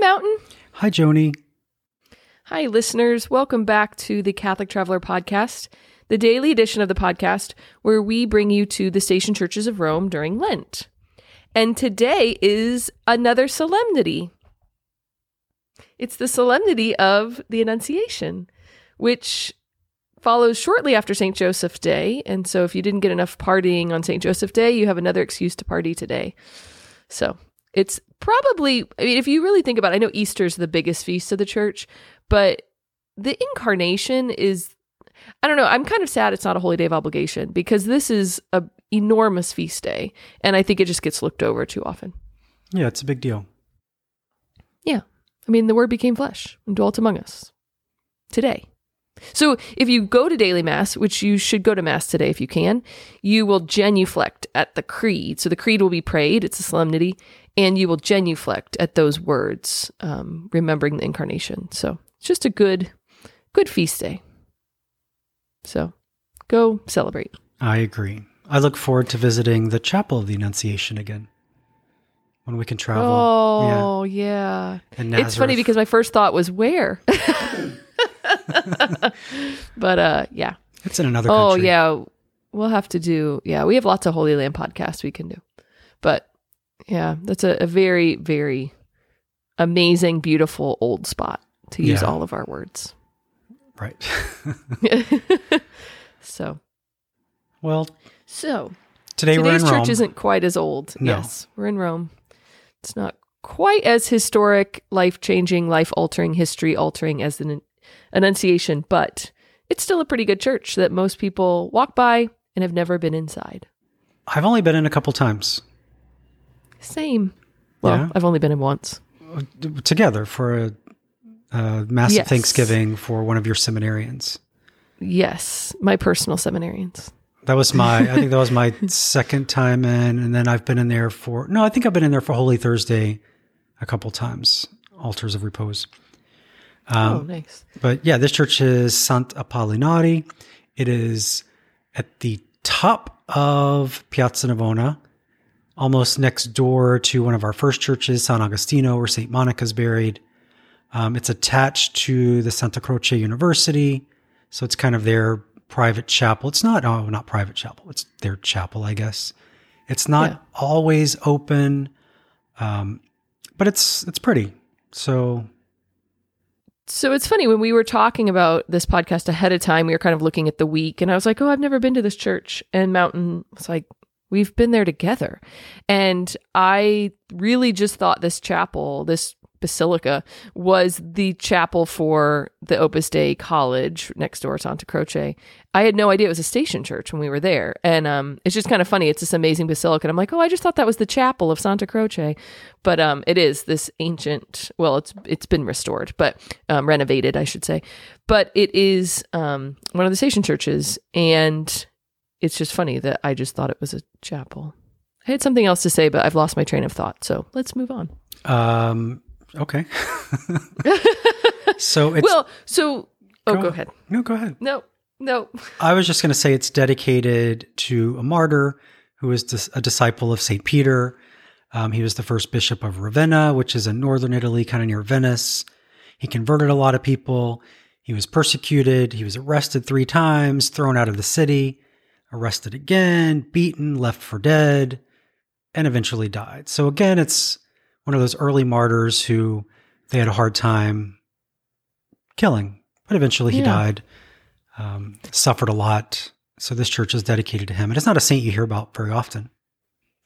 Mountain. Hi, Joni. Hi, listeners. Welcome back to the Catholic Traveler Podcast, the daily edition of the podcast where we bring you to the station churches of Rome during Lent. And today is another solemnity. It's the solemnity of the Annunciation, which follows shortly after St. Joseph Day. And so if you didn't get enough partying on St. Joseph Day, you have another excuse to party today. So it's probably, I mean, if you really think about it, I know Easter's the biggest feast of the church, but the incarnation is, I don't know, I'm kind of sad it's not a holy day of obligation because this is a enormous feast day. And I think it just gets looked over too often. Yeah, it's a big deal. Yeah. I mean, the word became flesh and dwelt among us today. So if you go to daily mass, which you should go to mass today if you can, you will genuflect at the creed. So the creed will be prayed, it's a solemnity, and you will genuflect at those words, um, remembering the incarnation. So it's just a good, good feast day. So go celebrate. I agree. I look forward to visiting the Chapel of the Annunciation again when we can travel. Oh, yeah. And It's funny because my first thought was where? but uh yeah. it's in another Oh yeah, we'll have to do. Yeah, we have lots of Holy Land podcasts we can do, but yeah, that's a, a very very amazing, beautiful old spot to use Yeah. all of our words. Right. So well, so today we're in today's church Rome. isn't quite as old. No. Yes, we're in Rome. It's not quite as historic, life changing, life altering, history altering as the Annunciation, but it's still a pretty good church that most people walk by and have never been inside. I've only been in a couple times Same. Well, Yeah. I've only been in once. together for a, a massive Yes. Thanksgiving for one of your seminarians. Yes, my personal seminarians. That was my, I think that was my second time in, and then I've been in there for, no, I think I've been in there for Holy Thursday a couple times, altars of repose. Um, oh, nice. But yeah, this church is Sant Apollinare. It is at the top of Piazza Navona, almost next door to one of our first churches, San Agostino, where St. Monica's buried. Um, it's attached to the Santa Croce University. So it's kind of their private chapel. It's not, oh, not private chapel. It's their chapel, I guess. It's not Yeah. always open, um, but it's it's pretty. So So it's funny when we were talking about this podcast ahead of time, we were kind of looking at the week, and I was like, "Oh, I've never been to this church." And Mountain was like, "We've been there together," and I really just thought this chapel, this basilica, was the chapel for the Opus Dei College next door, Santa Croce. I had no idea it was a station church when we were there, and um, it's just kind of funny. It's this amazing basilica, and I'm like, "Oh, I just thought that was the chapel of Santa Croce," but um, it is this ancient. Well, it's it's been restored, but um, renovated, I should say. But it is um, one of the station churches, and it's just funny that I just thought it was a chapel. I had something else to say, but I've lost my train of thought. So let's move on. Um, okay. so it's well, so oh, Go- go ahead. no, go ahead. No, no. I was just going to say it's dedicated to a martyr who is dis- a disciple of Saint Peter. Um, he was the first bishop of Ravenna, which is in northern Italy, kind of near Venice. He converted a lot of people. He was persecuted. He was arrested three times, thrown out of the city, arrested again, beaten, left for dead, and eventually died. So again, it's one of those early martyrs who they had a hard time killing, but eventually he Yeah. died. Um, suffered a lot. So this church is dedicated to him. And it's not a saint you hear about very often.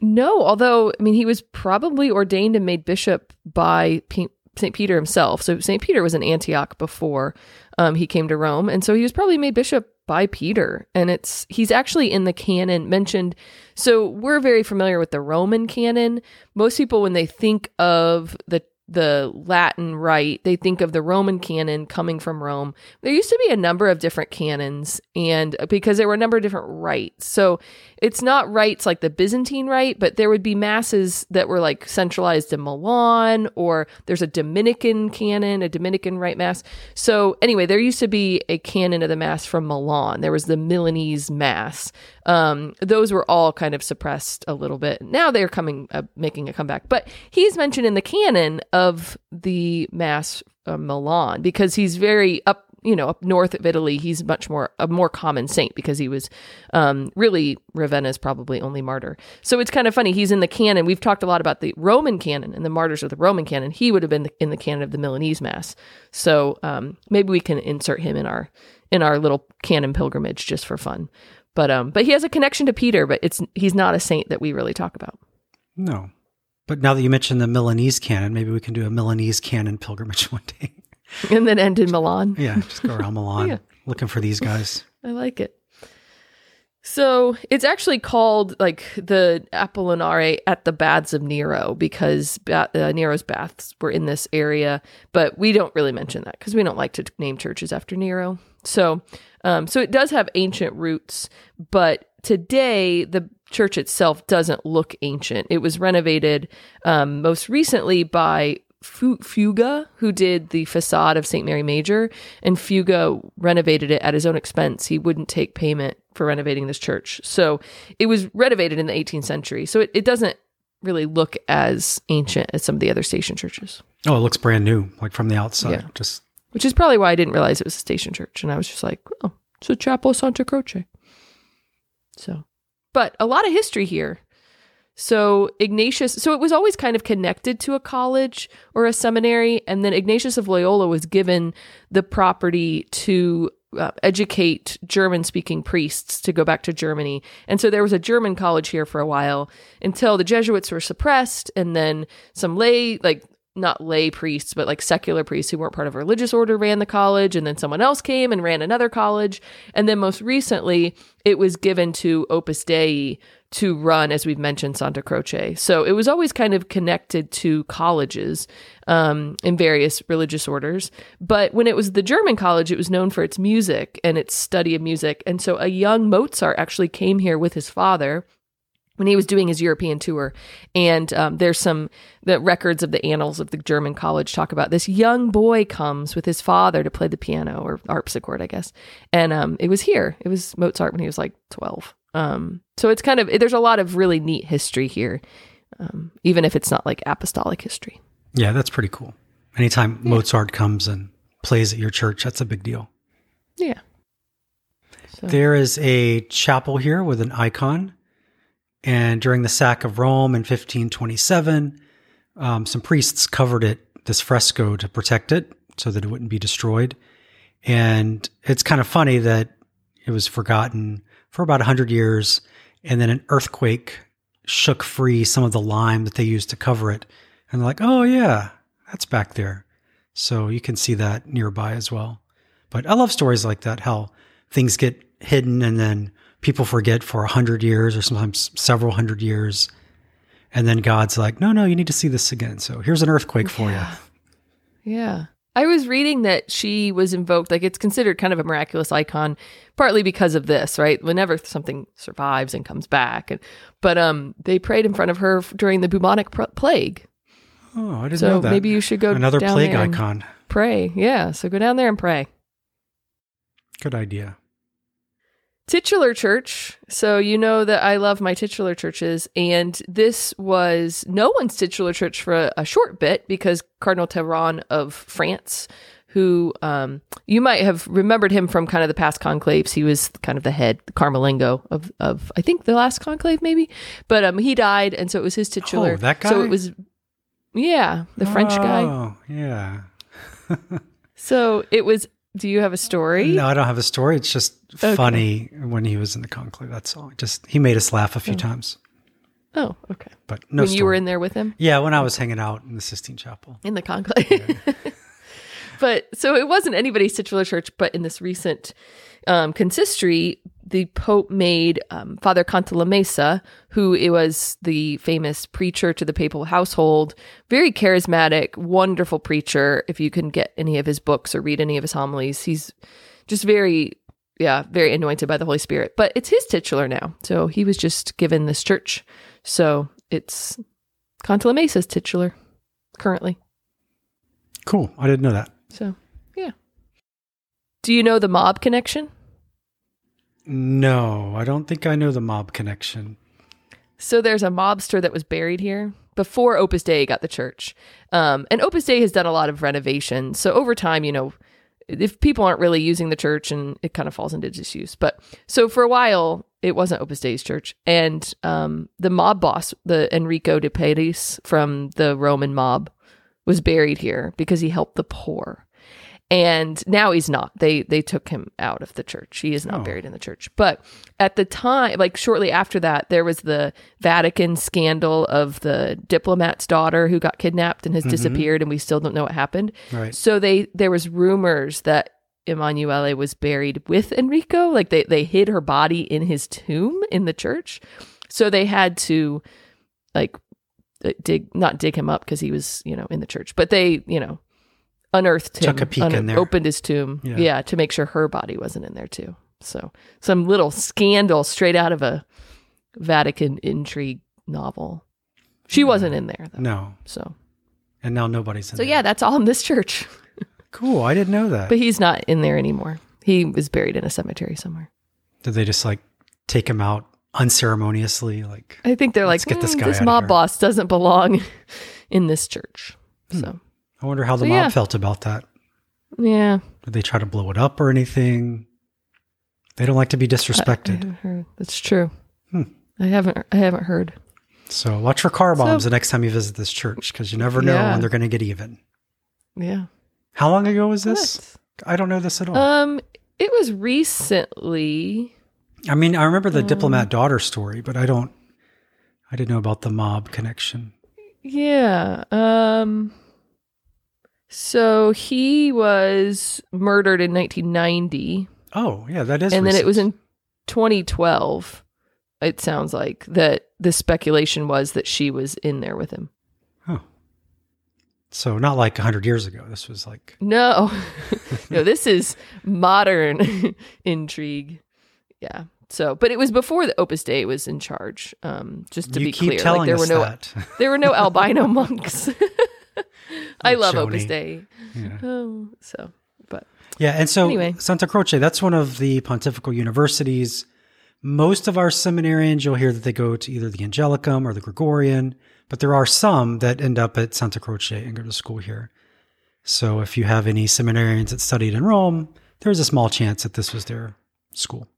No, although I mean, he was probably ordained and made bishop by P- Saint Peter himself. So Saint Peter was in Antioch before um, he came to Rome, and so he was probably made bishop by Peter. And it's he's actually in the canon mentioned. So we're very familiar with the Roman canon. Most people, when they think of the the Latin rite, they think of the Roman canon coming from Rome. There used to be a number of different canons, and uh, because there were a number of different rites. So it's not rites like the Byzantine rite, but there would be masses that were like centralized in Milan, or there's a Dominican canon, a Dominican rite mass. So anyway, there used to be a canon of the mass from Milan. There was the Milanese mass, um, those were all kind of suppressed a little bit. Now they're coming, uh, making a comeback. But he's mentioned in the canon of the Mass uh, Milan because he's very up you know up north of Italy, he's much more a more common saint because he was um, really Ravenna's probably only martyr. So it's kind of funny. He's in the canon. We've talked a lot about the Roman canon and the martyrs of the Roman canon. He would have been in the canon of the Milanese Mass. So um, maybe we can insert him in our in our little canon pilgrimage just for fun. But um, but he has a connection to Peter, but it's he's not a saint that we really talk about. No. But now that you mentioned the Milanese canon, maybe we can do a Milanese canon pilgrimage one day. and then end in Milan. Yeah, just go around Milan Yeah. looking for these guys. I like it. So it's actually called like the Apollinare at the Baths of Nero because ba- uh, Nero's baths were in this area, but we don't really mention that because we don't like to name churches after Nero. So, um, so it does have ancient roots, but today the church itself doesn't look ancient. It was renovated um, most recently by Fuga, who did the facade of St. Mary Major, and Fuga renovated it at his own expense. He wouldn't take payment for renovating this church. So it was renovated in the 18th century. So it, it doesn't really look as ancient as some of the other station churches, Oh, it looks brand new, like from the outside. Yeah. Just which is probably why I didn't realize it was a station church. And I was just like, oh, it's a Chapel Santa Croce. So, but a lot of history here. So Ignatius, so it was always kind of connected to a college or a seminary, and then Ignatius of Loyola was given the property to uh, educate German-speaking priests to go back to Germany, and so there was a German college here for a while until the Jesuits were suppressed, and then some lay like not lay priests, but like secular priests who weren't part of a religious order ran the college, and then someone else came and ran another college. And then most recently, it was given to Opus Dei to run, as we've mentioned, Santa Croce. So it was always kind of connected to colleges um, in various religious orders. But when it was the German college, it was known for its music and its study of music. And so a young Mozart actually came here with his father when he was doing his European tour. And um, there's some the records of the annals of the German college talk about this young boy comes with his father to play the piano or harpsichord, I guess. And um, it was here. It was Mozart when he was like 12. Um, so it's kind of there's a lot of really neat history here, um, even if it's not like apostolic history. yeah, that's pretty cool. Anytime Mozart comes and plays at your church, that's a big deal. Yeah. So, There is a chapel here with an icon. And during the sack of Rome in 1527, um, some priests covered it, this fresco, to protect it so that it wouldn't be destroyed. And it's kind of funny that it was forgotten for about 100 years. And then an earthquake shook free some of the lime that they used to cover it. And they're like, oh, yeah, that's back there. So you can see that nearby as well. But I love stories like that, how things get hidden and then people forget for a hundred years or sometimes several hundred years. And then God's like, no, no, you need to see this again. So here's an earthquake for Yeah. Yeah. I was reading that she was invoked, like it's considered kind of a miraculous icon, partly because of this, right? Whenever something survives and comes back, and but um, they prayed in front of her during the bubonic pr- plague. Oh, I didn't So know that. So maybe you should go Another plague icon. Pray, yeah. So go down there and pray. Good idea. Titular church. So you know that I love my titular churches, and this was no one's titular church for a, a short bit because Cardinal Tauran of France, who um, you might have remembered him from kind of the past conclaves. He was kind of the head, the Camerlengo of of I think the last conclave maybe, but um, he died, and so it was his titular. Oh, that guy. So it was, yeah, the French guy. Oh, yeah. So it was. Do you have a story? No, I don't have a story. It's just Okay. funny when he was in the conclave. That's all. Just he made us laugh a few times, Oh, okay. but no. when you were in there with him. yeah, when I was hanging out in the Sistine Chapel. in the conclave. but so it wasn't anybody's titular church, but in this recent um, consistory, the Pope made um, Father Cantalamessa, who it was the famous preacher to the papal household, very charismatic, wonderful preacher. If you can get any of his books or read any of his homilies, he's just very, yeah, very anointed by the Holy Spirit. But it's his titular now, so he was just given this church. So it's Cantalamessa's titular currently. Cool. I didn't know that. So, yeah. Do you know the mob connection? No, I don't think I know the mob connection. So there's a mobster that was buried here before Opus Dei got the church. Um, and Opus Dei has done a lot of renovation. So over time, you know, if people aren't really using the church and it kind of falls into disuse. But so for a while, it wasn't Opus Dei's church. And um, the mob boss, the Enrico De Pedis from the Roman mob, was buried here because he helped the poor and now he's not. They they took him out of the church. He is not Oh. buried in the church. But at the time like shortly after that there was the vatican scandal of the diplomat's daughter who got kidnapped and has disappeared and we still don't know what happened. Right. so they there was rumors that Emanuela was buried with Enrico. Like they they hid her body in his tomb in the church. So they had to like uh, dig not dig him up because he was you know in the church. But they you know unearthed him Took a peek in there. opened his tomb Yeah. yeah. to make sure her body wasn't in there too so some little scandal straight out of a vatican intrigue novel she wasn't in there though No. so And now nobody's in there. so there. yeah that's all in this church Cool. I didn't know that. but he's not in there anymore he was buried in a cemetery somewhere Did they just like take him out unceremoniously? Like, i think they're like get this "Hmm, guy this mob here." boss doesn't belong in this church so I wonder how the So, mob yeah. felt about that. yeah Did they try to blow it up or anything? They don't like to be disrespected. That's true. Hmm. I haven't. I haven't heard. So watch for car bombs So- the next time you visit this church because you never know Yeah. when they're going to get even. Yeah. How long ago was this? I don't know this at all. Um, it was recently. I mean, I remember the um, diplomat daughter story, but I don't. I didn't know about the mob connection. Yeah. Um. So he was murdered in 1990, Oh, yeah, that is. and then it was in 2012. It sounds like that. The speculation was that she was in there with him. Oh. So not like hundred years ago. This was like No, no, this is modern intrigue. Yeah. So, but it was before the Opus Dei was in charge. Um, just to you be clear, like there us were no that. there were no albino monks. I love Joni. Opus Dei. Yeah. Oh, so but Yeah, and so Anyway. Santa Croce, that's one of the pontifical universities. Most of our seminarians, you'll hear that they go to either the Angelicum or the Gregorian, but there are some that end up at Santa Croce and go to school here. So if you have any seminarians that studied in Rome, there's a small chance that this was their school.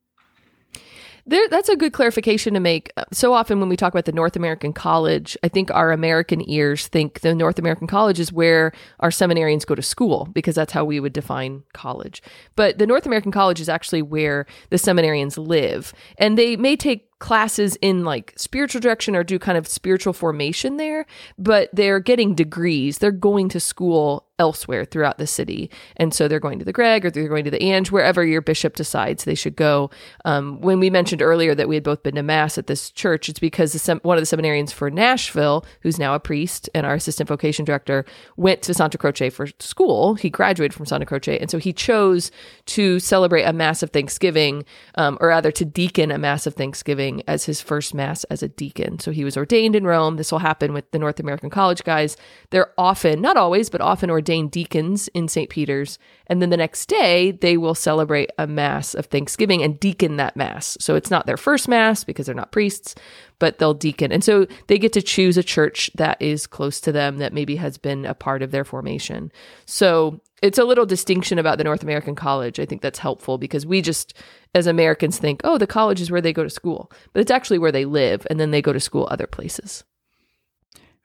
There, that's a good clarification to make. Uh, So often when we talk about the North American College, I think our American ears think the North American College is where our seminarians go to school because that's how we would define college. But the North American College is actually where the seminarians live. And they may take classes in like spiritual direction or do kind of spiritual formation there, but they're getting degrees. They're going to school elsewhere throughout the city. And so they're going to the Greg or they're going to the Ange, wherever your bishop decides they should go. Um, when we mentioned earlier that we had both been to Mass at this church, it's because sem- one of the seminarians for Nashville, who's now a priest and our assistant vocation director, went to Santa Croce for school. He graduated from Santa Croce. And so he chose to celebrate a Mass of Thanksgiving, um, or rather to deacon a Mass of Thanksgiving as his first Mass as a deacon. So he was ordained in Rome. This will happen with the North American College guys. They're often, not always, but often ordained deacons in St. Peter's. And then the next day, they will celebrate a Mass of Thanksgiving and deacon that Mass. So it's not their first Mass because they're not priests, but they'll deacon. And so they get to choose a church that is close to them that maybe has been a part of their formation. So it's a little distinction about the North American College. I think that's helpful because we just, as Americans, think, oh, the college is where they go to school, but it's actually where they live and then they go to school other places.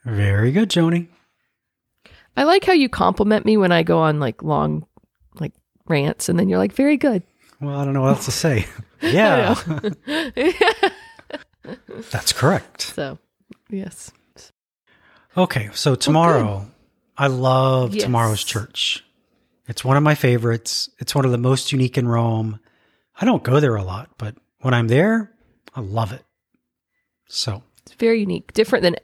Very good, Joni. I like how you compliment me when I go on like long, like rants, and then you're like, very good. Well, I don't know what else to say. yeah, that's correct. So, yes. Okay, so tomorrow, oh, I love Yes. tomorrow's church. It's one of my favorites. It's one of the most unique in Rome. I don't go there a lot, but when I'm there, I love it. So It's very unique, different than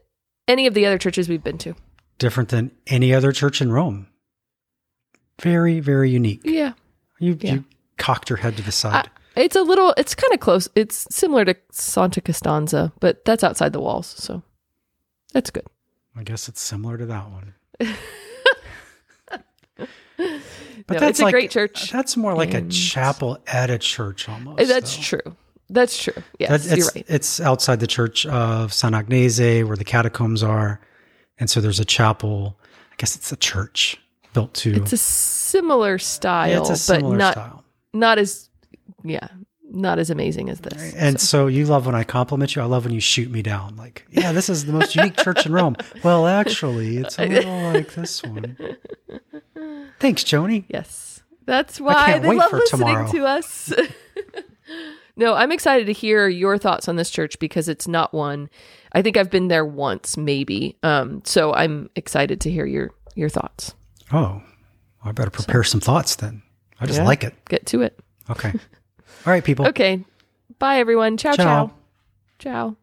any of the other churches we've been to. different than any other church in Rome. Very, very unique. Yeah. You, Yeah. you cocked your head to the side. It's a little, it's kind of close. It's similar to Santa Costanza, but that's outside the walls. So that's good. I guess it's similar to that one. but no, it's a great church. That's more like And- a chapel at a church almost. Eh, that's though. true. That's true. Yes, That- you're right. it's outside the church of San Agnese where the catacombs are. And so there's a chapel. I guess it's a church built to. It's a similar style, yeah, it's a similar but not style. not as yeah, not as amazing as this. And so. you love when I compliment you. I love when you shoot me down. Like, yeah, this is the most unique church in Rome. Well, actually, it's a little like this one. Thanks, Joni. Yes. That's why can't they wait love for listening tomorrow. to us. no, I'm excited to hear your thoughts on this church because it's not one I think I've been there once maybe. Um so I'm excited to hear your your thoughts. Oh, I better prepare some thoughts then. I just Yeah. like it. Get to it. Okay. All right, people. Okay. Bye everyone. Ciao Ciao. ciao. Ciao.